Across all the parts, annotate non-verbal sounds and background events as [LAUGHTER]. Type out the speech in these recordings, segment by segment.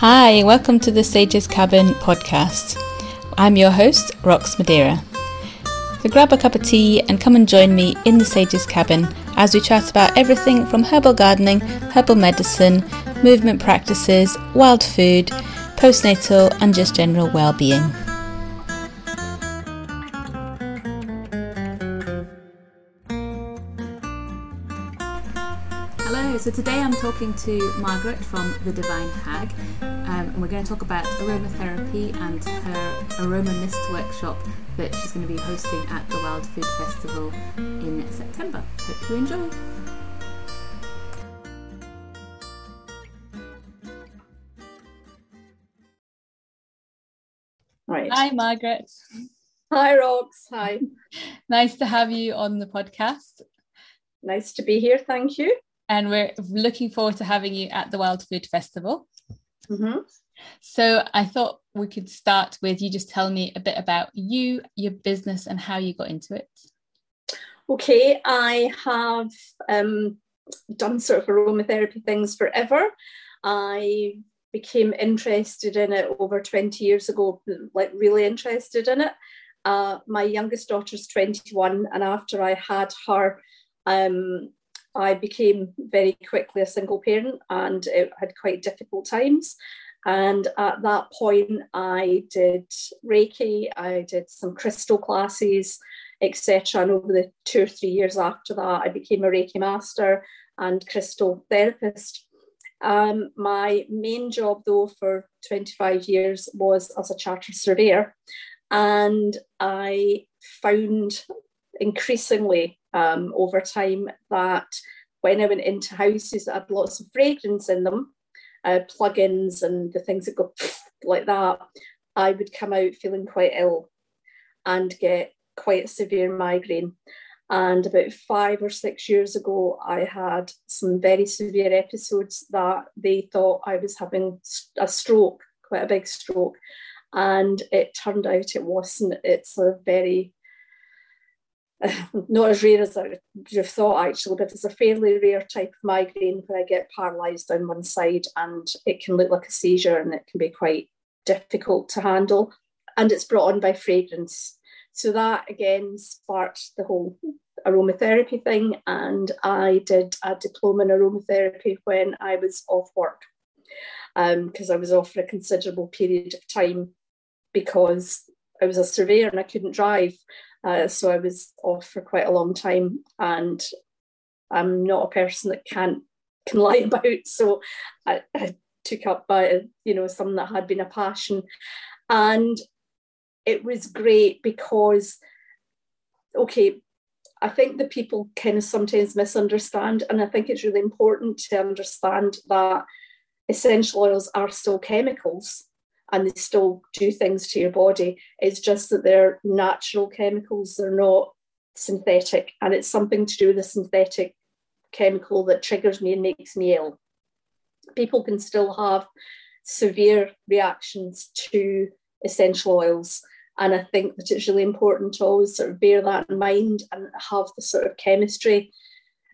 Hi, welcome to the Sage's Cabin podcast. I'm your host, Rox Madeira. So grab a cup of tea and come and join me in the Sage's Cabin as we chat about everything from herbal gardening, herbal medicine, movement practices, wild food, postnatal, and just general well-being. Talking to Margaret from The Divine Hag, um, and we're going to talk about aromatherapy and her aroma mist workshop that she's going to be hosting at the Wild Food Festival in September. Hope you enjoy. Right. Hi, Margaret. Hi, Rox. Hi. Nice to have you on the podcast. Nice to be here. Thank you. And we're looking forward to having you at the Wild Food Festival. hmm So I thought we could start with you just telling me a bit about you, your business, and how you got into it. Okay, I have um, done sort of aromatherapy things forever. I became interested in it over 20 years ago, like really interested in it. Uh, my youngest daughter's 21, and after I had her, um, I became very quickly a single parent and it had quite difficult times. And at that point, I did Reiki, I did some crystal classes, etc. And over the two or three years after that, I became a Reiki master and crystal therapist. Um, my main job, though, for 25 years was as a chartered surveyor. And I found increasingly um, over time that when I went into houses that had lots of fragrance in them, uh, plugins and the things that go [LAUGHS] like that, I would come out feeling quite ill and get quite a severe migraine. And about five or six years ago, I had some very severe episodes that they thought I was having a stroke, quite a big stroke. And it turned out it wasn't. It's a very [LAUGHS] not as rare as I would have thought actually, but it's a fairly rare type of migraine where I get paralysed down one side and it can look like a seizure and it can be quite difficult to handle. And it's brought on by fragrance. So that again sparked the whole aromatherapy thing. And I did a diploma in aromatherapy when I was off work because um, I was off for a considerable period of time because I was a surveyor and I couldn't drive. Uh, so I was off for quite a long time, and I'm not a person that can't [LAUGHS] can lie about. So I, I took up by you know something that had been a passion, and it was great because okay. I think the people kind of sometimes misunderstand, and I think it's really important to understand that essential oils are still chemicals and they still do things to your body. It's just that they're natural chemicals, they're not synthetic, and it's something to do with the synthetic chemical that triggers me and makes me ill. People can still have severe reactions to essential oils. And I think that it's really important to always sort of bear that in mind and have the sort of chemistry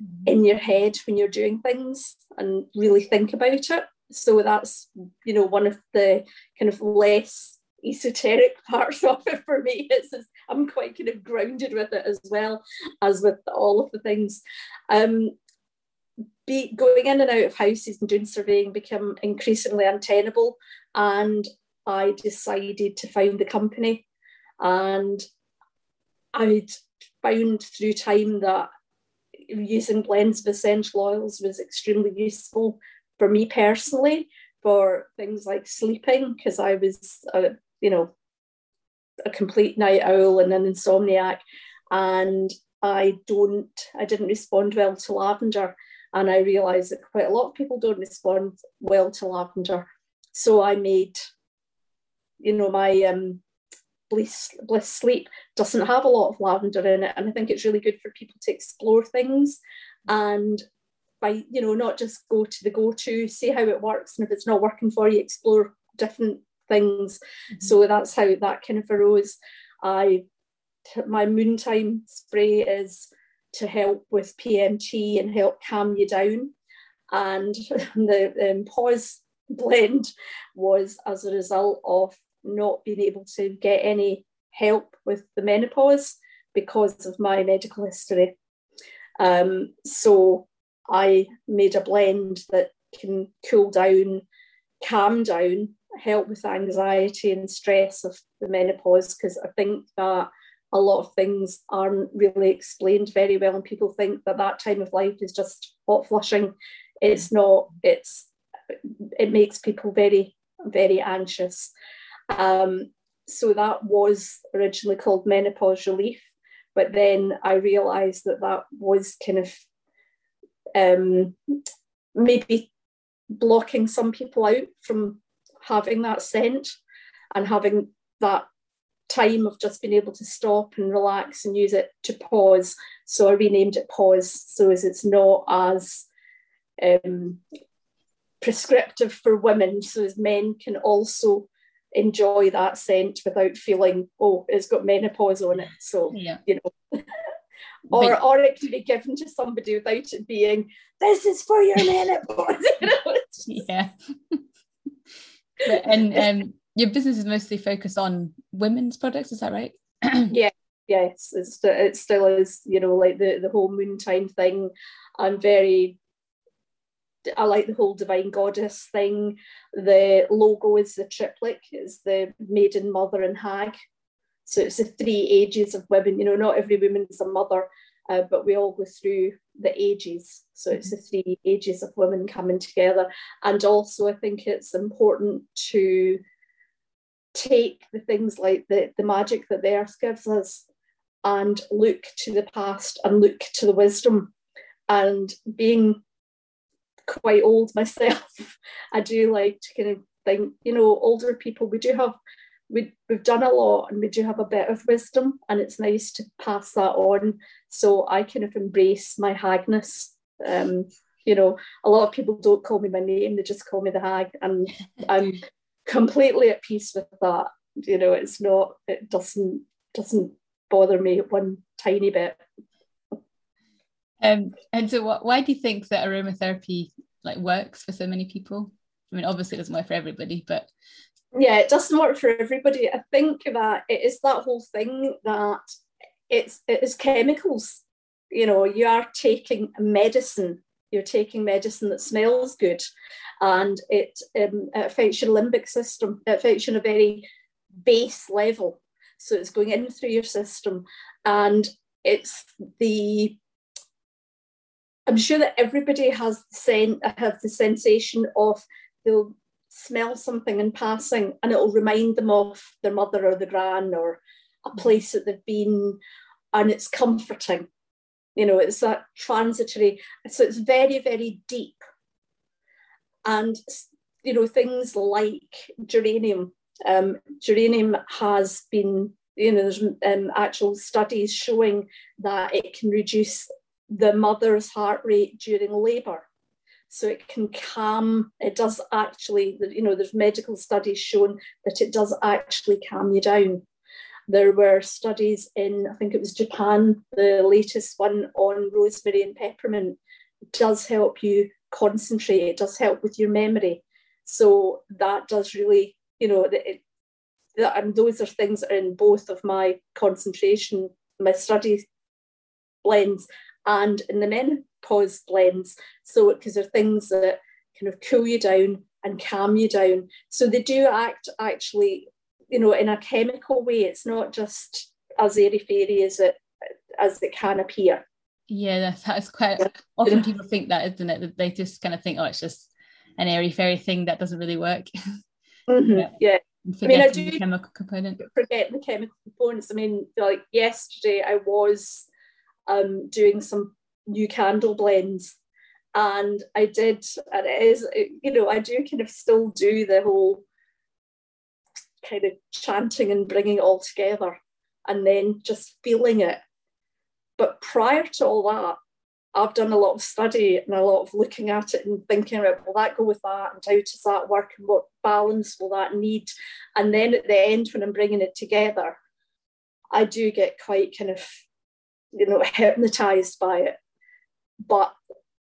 mm-hmm. in your head when you're doing things and really think about it so that's you know one of the kind of less esoteric [LAUGHS] parts of it for me is, is i'm quite kind of grounded with it as well as with all of the things. Um be going in and out of houses and doing surveying become increasingly untenable and i decided to found the company. And i'd found through time that using blends of essential oils was extremely useful for me personally for things like sleeping because I was, a, you know, a complete night owl and an insomniac, and I don't, I didn't respond well to lavender, and I realised that quite a lot of people don't respond well to lavender, so I made, you know, my um, bliss bliss sleep doesn't have a lot of lavender in it, and I think it's really good for people to explore things and by you know not just go to the go-to see how it works and if it's not working for you explore different things mm-hmm. so that's how that kind of arose i my moontime spray is to help with pmt and help calm you down and [LAUGHS] the um, pause blend was as a result of not being able to get any help with the menopause because of my medical history. Um, so I made a blend that can cool down, calm down, help with anxiety and stress of the menopause because I think that a lot of things aren't really explained very well and people think that that time of life is just hot flushing. It's not. It's it makes people very very anxious. Um, so that was originally called menopause relief but then i realized that that was kind of um, maybe blocking some people out from having that scent and having that time of just being able to stop and relax and use it to pause. So I renamed it Pause so as it's not as um, prescriptive for women, so as men can also enjoy that scent without feeling, oh, it's got menopause on it. So yeah. you know. [LAUGHS] or but, or it can be given to somebody without it being, this is for your menopause. [LAUGHS] you know, yeah. and [LAUGHS] um your business is mostly focused on women's products, is that right? [CLEARS THROAT] yeah, yes, it's it still is. You know, like the the whole moon time thing. I'm very. I like the whole divine goddess thing. The logo is the triplet, is the maiden, mother, and hag. So it's the three ages of women. You know, not every woman is a mother, uh, but we all go through the ages. So it's the three ages of women coming together. And also, I think it's important to take the things like the, the magic that the earth gives us and look to the past and look to the wisdom. And being quite old myself, [LAUGHS] I do like to kind of think, you know, older people, we do have, we, we've done a lot and we do have a bit of wisdom, and it's nice to pass that on. So I kind of embrace my hagness. Um, you know, a lot of people don't call me my name, they just call me the hag. And [LAUGHS] I'm completely at peace with that. You know, it's not, it doesn't doesn't bother me one tiny bit. Um, and so what, why do you think that aromatherapy like works for so many people? I mean, obviously it doesn't work for everybody, but yeah, it doesn't work for everybody. I think that it is that whole thing that it's it is chemicals. You know, you are taking medicine you're taking medicine that smells good and it, um, it affects your limbic system, it affects you on a very base level. So it's going in through your system and it's the I'm sure that everybody has the sen- have the sensation of they'll smell something in passing and it'll remind them of their mother or the gran or a place that they've been and it's comforting. You know it's that transitory so it's very very deep. And you know things like geranium um, geranium has been you know there's um, actual studies showing that it can reduce the mother's heart rate during labor so it can calm it does actually you know there's medical studies showing that it does actually calm you down there were studies in, I think it was Japan, the latest one on rosemary and peppermint does help you concentrate, it does help with your memory. So that does really, you know, it, and those are things that are in both of my concentration, my study blends and in the menopause blends. So because they're things that kind of cool you down and calm you down. So they do act actually you know, in a chemical way. It's not just as airy fairy as it as it can appear. Yeah, that's, that's quite yeah. often people think that, isn't it? That they just kind of think, oh, it's just an airy fairy thing that doesn't really work. [LAUGHS] Mm-hmm. yeah. yeah. I mean, I do the chemical component. Forget the chemical components. I mean, like yesterday, I was um, doing some new candle blends, and I did, and it is, you know, I do kind of still do the whole kind of chanting and bringing it all together and then just feeling it. But prior to all that, I've done a lot of study and a lot of looking at it and thinking about will that go with that and how does that work and what balance will that need? And then at the end, when I'm bringing it together, I do get quite kind of, you know, [LAUGHS] hypnotized by it. But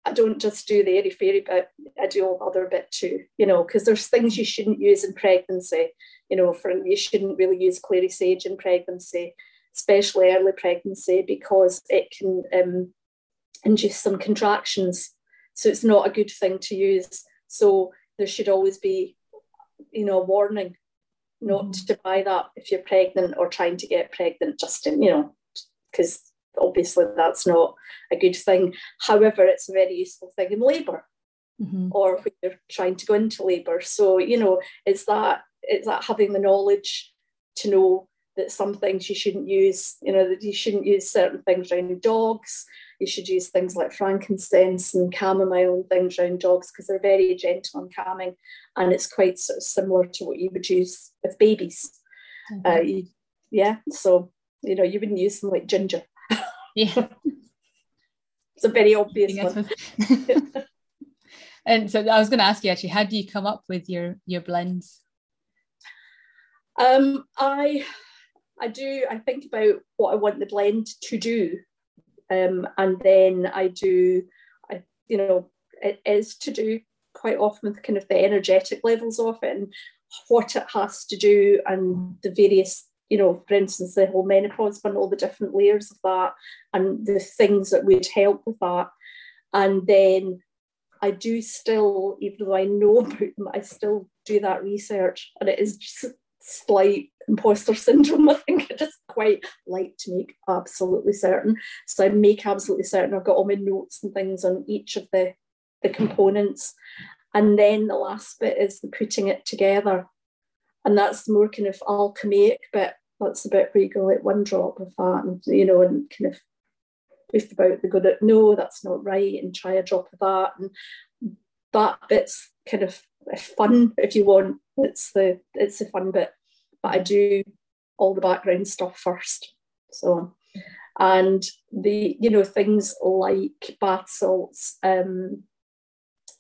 I don't just do the airy fairy bit, I do all the other bit too, you know, because there's things you shouldn't use in pregnancy. You know, for you shouldn't really use clary sage in pregnancy, especially early pregnancy, because it can um, induce some contractions. So it's not a good thing to use. So there should always be, you know, a warning not mm-hmm. to buy that if you're pregnant or trying to get pregnant, just in, you know, because obviously that's not a good thing. However, it's a very useful thing in labour mm-hmm. or when you're trying to go into labour. So, you know, it's that it's that having the knowledge to know that some things you shouldn't use, you know, that you shouldn't use certain things around dogs. You should use things like frankincense and chamomile and things around dogs because they're very gentle and calming. And it's quite sort of similar to what you would use with babies. Mm-hmm. Uh, you, yeah, so, you know, you wouldn't use them like ginger. Yeah. [LAUGHS] it's a very obvious one. [LAUGHS] and so I was going to ask you actually, how do you come up with your your blends? Um, I I do. I think about what I want the blend to do, um, and then I do. I you know it is to do quite often with kind of the energetic levels of it and what it has to do and the various you know, for instance, the whole menopause and all the different layers of that and the things that would help with that. And then I do still, even though I know [LAUGHS] about them, I still do that research. And it is just slight imposter syndrome. [LAUGHS] I think I just quite like to make absolutely certain. So I make absolutely certain I've got all my notes and things on each of the, the components. And then the last bit is the putting it together. And that's more kind of alchemic bit that's the bit where you go like one drop of that and you know and kind of if about the good at no that's not right and try a drop of that. And that bit's kind of fun if you want it's the it's the fun bit. But I do all the background stuff first. So and the you know things like bath salts um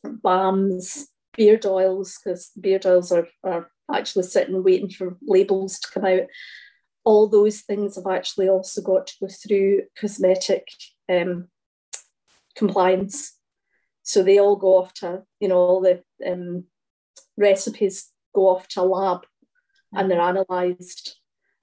balms beard oils because beard oils are, are actually sitting waiting for labels to come out all those things have actually also got to go through cosmetic um, compliance. So they all go off to, you know, all the um, recipes go off to a lab and they're analysed.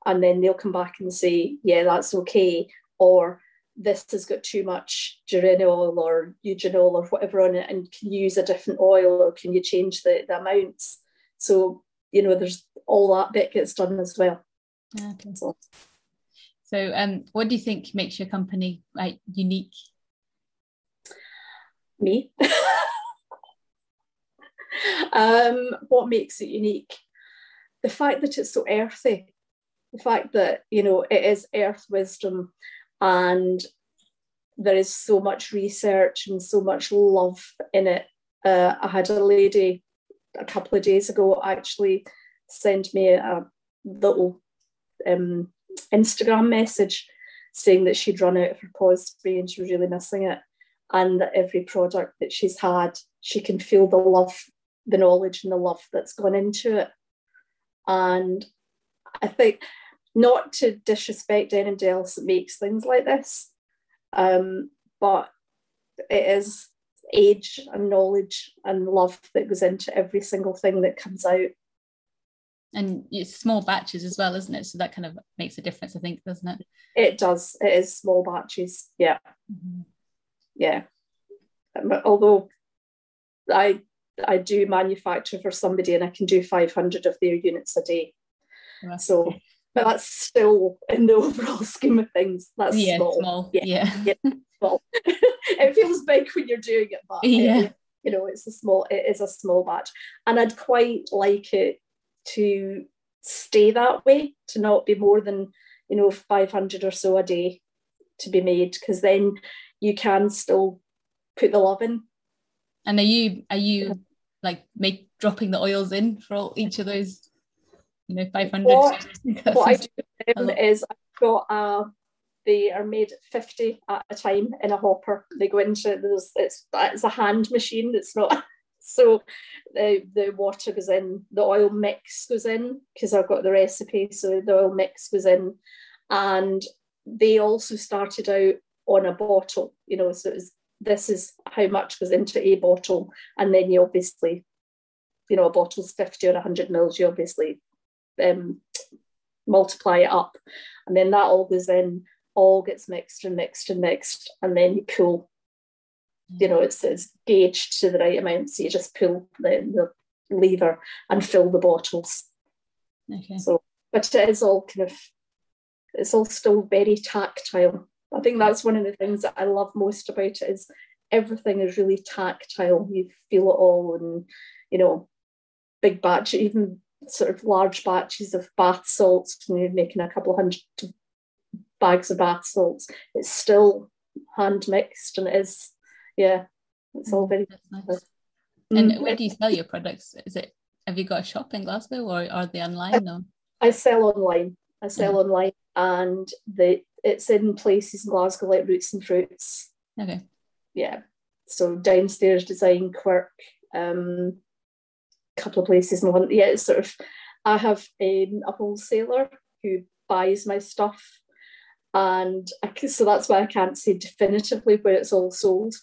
And then they'll come back and say, yeah, that's okay. Or this has got too much geraniol or eugenol or whatever on it and can you use a different oil or can you change the, the amounts? So, you know, there's all that bit gets done as well. Okay. So, so um, what do you think makes your company like unique? Me. [LAUGHS] um, what makes it unique? The fact that it's so earthy, the fact that you know it is earth wisdom, and there is so much research and so much love in it. Uh, I had a lady a couple of days ago actually send me a little um, Instagram message saying that she'd run out of her pause and she was really missing it. And that every product that she's had, she can feel the love, the knowledge, and the love that's gone into it. And I think not to disrespect anybody else that makes things like this, um, but it is age and knowledge and love that goes into every single thing that comes out. And it's small batches as well isn't it? So that kind of makes a difference i think doesn't it? It does. It is small batches. Yeah. Mm-hmm. yeah. Although i i do manufacture for somebody and i can do 500 of their units a day. So but that's still in the [LAUGHS] overall scheme of things that's yeah, small. small. yeah yeah, yeah small. [LAUGHS] it feels big when you're doing it but yeah it, you know it's a small it is a small batch and i'd quite like it to stay that way, to not be more than, you know, 500 or so a day to be made, because then you can still put the love in. And are you are you like make dropping the oils in for all, each of those, you know, 500? What, what I do [LAUGHS] is I've got a uh, they are made 50 at a time in a hopper. They go into there's it's it's a hand machine. It's not [LAUGHS] so the the water goes in, the oil mix goes in because I've got the recipe. So the oil mix goes in, and they also started out on a bottle. You know, so it was this is how much goes into a bottle, and then you obviously, you know, a bottle's 50 or 100 mils, you obviously um, multiply it up, and then that all goes in, all gets mixed and mixed and mixed, and then you pull. You know, it's, it's gauged to the right amount, so you just pull the, the lever and fill the bottles. Okay. So, but it is all kind of, it's all still very tactile. I think that's one of the things that I love most about it is everything is really tactile. You feel it all, and you know, big batch, even sort of large batches of bath salts. When you're making a couple of hundred bags of bath salts, it's still hand mixed, and it is, yeah, it's all very. Nice. And mm. where do you sell your products? Is it have you got a shop in Glasgow or are they online? I sell online. I sell yeah. online, and the it's in places in Glasgow like Roots and Fruits. Okay. Yeah. So downstairs design quirk, um, couple of places in London. Yeah, it's sort of I have a, a wholesaler who buys my stuff, and I, so that's why I can't say definitively where it's all sold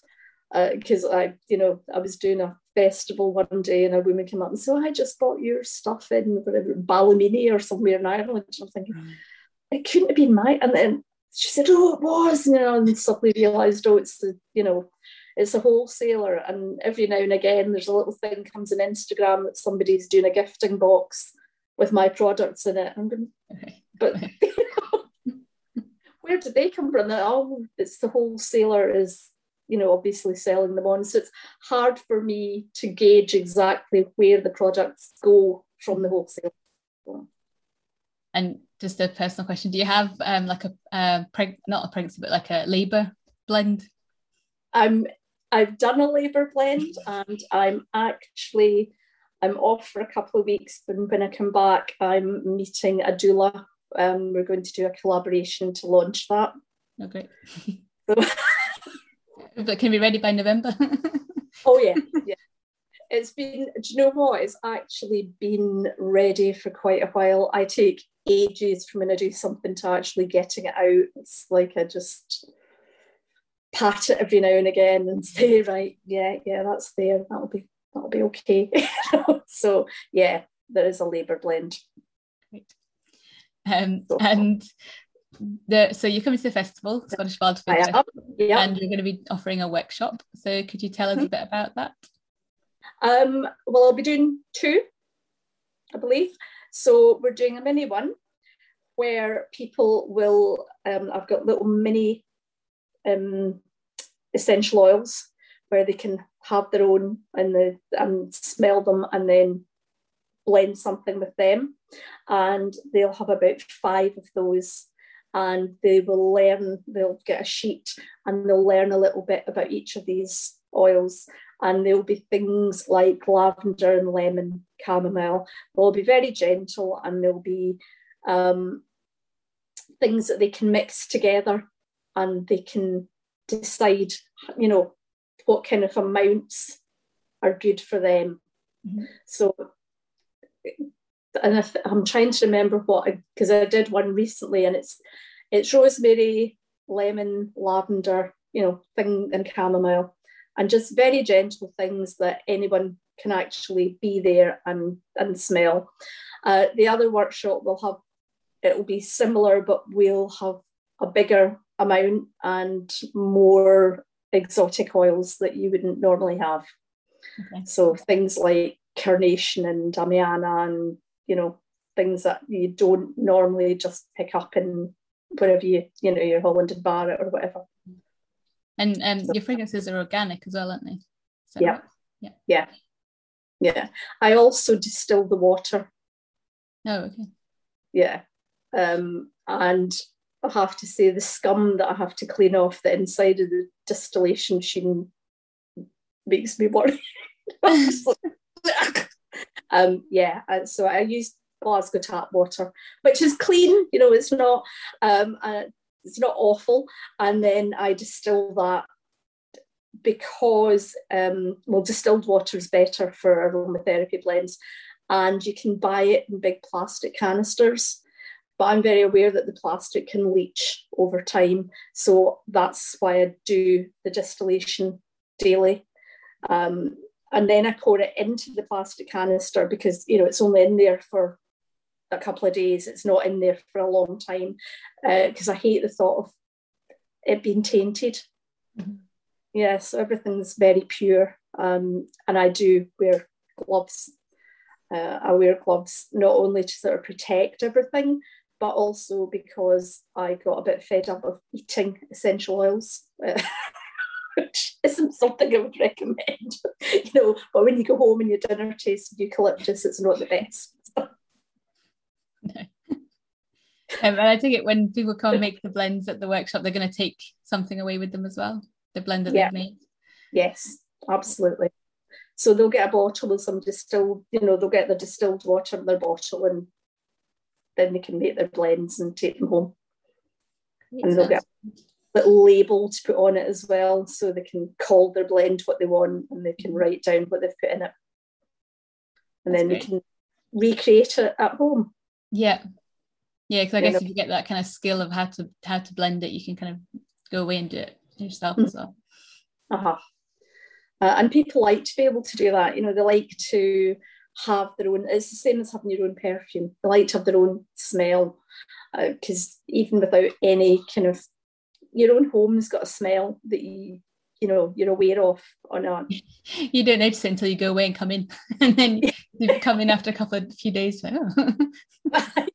because uh, I, you know, I was doing a festival one day and a woman came up and said, oh, I just bought your stuff in whatever, Ballymena or somewhere in Ireland. And I'm thinking, mm. it couldn't have been my, and then she said, oh, it was, you know, and suddenly realised, oh, it's the, you know, it's a wholesaler. And every now and again, there's a little thing comes on Instagram that somebody's doing a gifting box with my products in it. I'm going, [LAUGHS] but [LAUGHS] where did they come from? Oh, it's the wholesaler is you know, obviously selling them on. So it's hard for me to gauge exactly where the products go from the wholesaler. And just a personal question: Do you have um, like a uh, preg- not a pregnancy, but like a labour blend? I'm I've done a labour blend, and I'm actually I'm off for a couple of weeks. But when I come back, I'm meeting a doula. Um, we're going to do a collaboration to launch that. Okay. So [LAUGHS] but can be ready by November. [LAUGHS] oh yeah, yeah. It's been. Do you know what? It's actually been ready for quite a while. I take ages from when I do something to actually getting it out. It's like I just pat it every now and again and [LAUGHS] say, right, yeah, yeah, that's there. That'll be that'll be okay. [LAUGHS] so yeah, there is a labour blend. Great. Um, so, and the so you're coming to the festival, Scottish Wild Food Festival, yeah. and you're going to be offering a workshop. So could you tell us a mm-hmm. bit about that? Um, well, I'll be doing two, I believe. So we're doing a mini one where people will. Um, I've got little mini um, essential oils where they can have their own and the and smell them and then blend something with them and they'll have about five of those and they will learn, they'll get a sheet and they'll learn a little bit about each of these oils. And there'll be things like lavender and lemon, chamomile. They'll be very gentle and there'll be um, things that they can mix together and they can decide, you know, what kind of amounts are good for them. Mm-hmm. So and I am trying to remember what because I, I, did one recently, and it's it's rosemary, lemon, lavender, you know, thing, and chamomile, and just very gentle things that anyone can actually be there and and smell. Uh, the other workshop will have it will be similar, but we'll have a bigger amount and more exotic oils that you wouldn't normally have. Okay. So things like carnation and damiana and you know things that you don't normally just pick up in wherever you you know your Holland and Barrett or whatever. And um, so, your fragrances are organic as well, aren't they? Yeah. Right? yeah, yeah, yeah. I also distill the water. Oh, okay. Yeah, um, and I have to say the scum that I have to clean off the inside of the distillation machine makes me worry. [LAUGHS] um, yeah, so I use Glasgow tap water, which is clean. You know, it's not um, uh, it's not awful. And then I distill that because um, well, distilled water is better for aromatherapy blends, and you can buy it in big plastic canisters. But I'm very aware that the plastic can leach over time. So that's why I do the distillation daily. Um, and then I pour it into the plastic canister because you know it's only in there for a couple of days. It's not in there for a long time because uh, I hate the thought of it being tainted. Mm-hmm. Yeah, so everything's very pure, um, and I do wear gloves. Uh, I wear gloves not only to sort of protect everything, but also because I got a bit fed up of eating essential oils. [LAUGHS] which isn't something I would recommend. [LAUGHS] you know, but when you go home and your dinner tastes eucalyptus, it's not the best. no. [LAUGHS] Um, and I think it when people come and make the blends at the workshop, they're going to take something away with them as well. The blend that yeah. they've made. Yes, absolutely. So they'll get a bottle of some distilled, you know, they'll get the distilled water in their bottle and then they can make their blends and take them home. Makes and they'll sense. get a little label to put on it as well, so they can call their blend what they want and they can write down what they've put in it. And That's then great. they can recreate it at home. Yeah. Yeah, because I guess if you get that kind of skill of how to how to blend it, you can kind of go away and do it yourself mm-hmm. as well. Uh-huh. Uh, and people like to be able to do that. You know, they like to have their own. It's the same as having your own perfume. They like to have their own smell because uh, even without any kind of your own home's got a smell that you you know you're aware of or not [LAUGHS] you don't notice it until you go away and come in [LAUGHS] and then [LAUGHS] you come in after a couple of few days oh,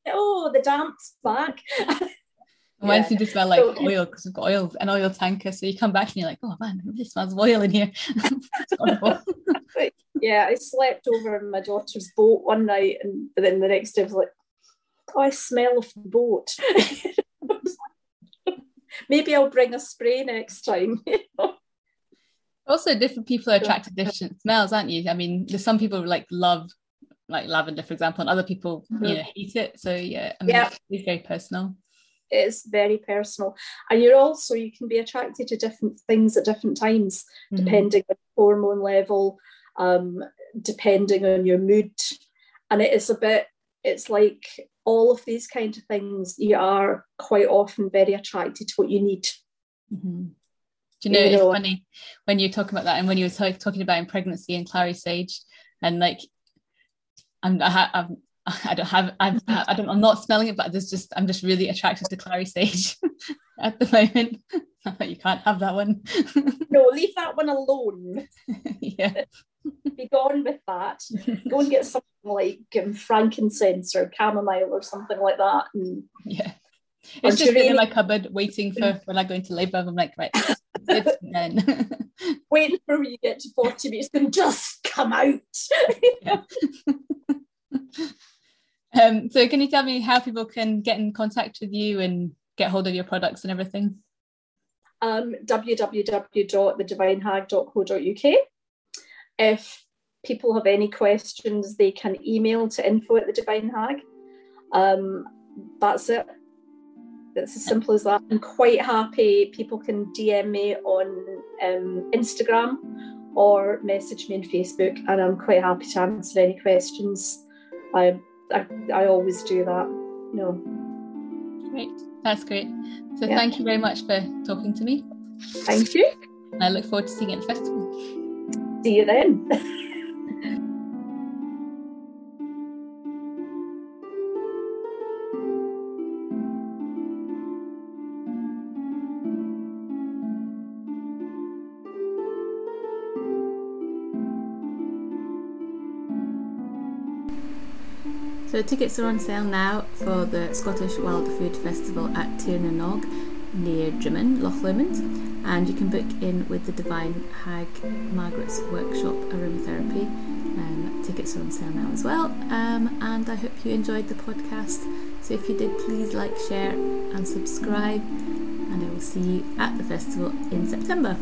oh the damp's back Mine yeah. seem to smell like so, oil because we've got oil an oil tanker. So you come back and you're like, oh man, it really smells of oil in here. Yeah, I slept over in my daughter's boat one night, and then the next day I was like, oh, I smell of the boat [LAUGHS] maybe I'll bring a spray next time. [LAUGHS] also, different people are attracted to different smells, aren't you? I mean, there's some people who like love like lavender, for example, and other people, mm-hmm. you know, hate it. So yeah, I mean, yeah. it's very personal. It's very personal, and you're also you can be attracted to different things at different times, mm-hmm. depending on hormone level, um, depending on your mood, and it is a bit. It's like all of these kind of things, you are quite often very attracted to what you need. Mm-hmm. Do you know, you it's funny when you're talking about that and when you were t- talking about in pregnancy and clary sage and like I'm, I, ha- I'm [LAUGHS] I don't have I'm I don't I'm not smelling it, but there's just I'm just really attracted to clary sage [LAUGHS] at the moment. [LAUGHS] you can't have that one. no, leave that one alone. yeah. [LAUGHS] Be gone with that. Go and get something like um, frankincense or chamomile or something like that. And yeah. It's just been in my cupboard waiting for when I go into labour. I'm like, right, [LAUGHS] then. [LAUGHS] Wait for when you get to 40 minutes and just come out. um, so can you tell me how people can get in contact with you and get hold of your products and everything? Um, www.thedivinehag.co.uk. If people have any questions, they can email to info at the Divine Hag. Um, that's it. It's as simple as that. I'm quite happy. People can DM me on um, Instagram or message me on Facebook, and I'm quite happy to answer any questions. I, I, I always do that. No. Great. That's great. So yeah. thank you very much for talking to me. Thank you. And I look forward to seeing you at the festival. See you then. So tickets are on sale now for the Scottish Wild Food Festival at Tirnanog near Drymen, Loch Lomond, and you can book in with the Divine Hag Margaret's Workshop Aromatherapy. Um, tickets are on sale now as well, um, and I hope you enjoyed the podcast. So if you did, please like, share, and subscribe, and I will see you at the festival in September.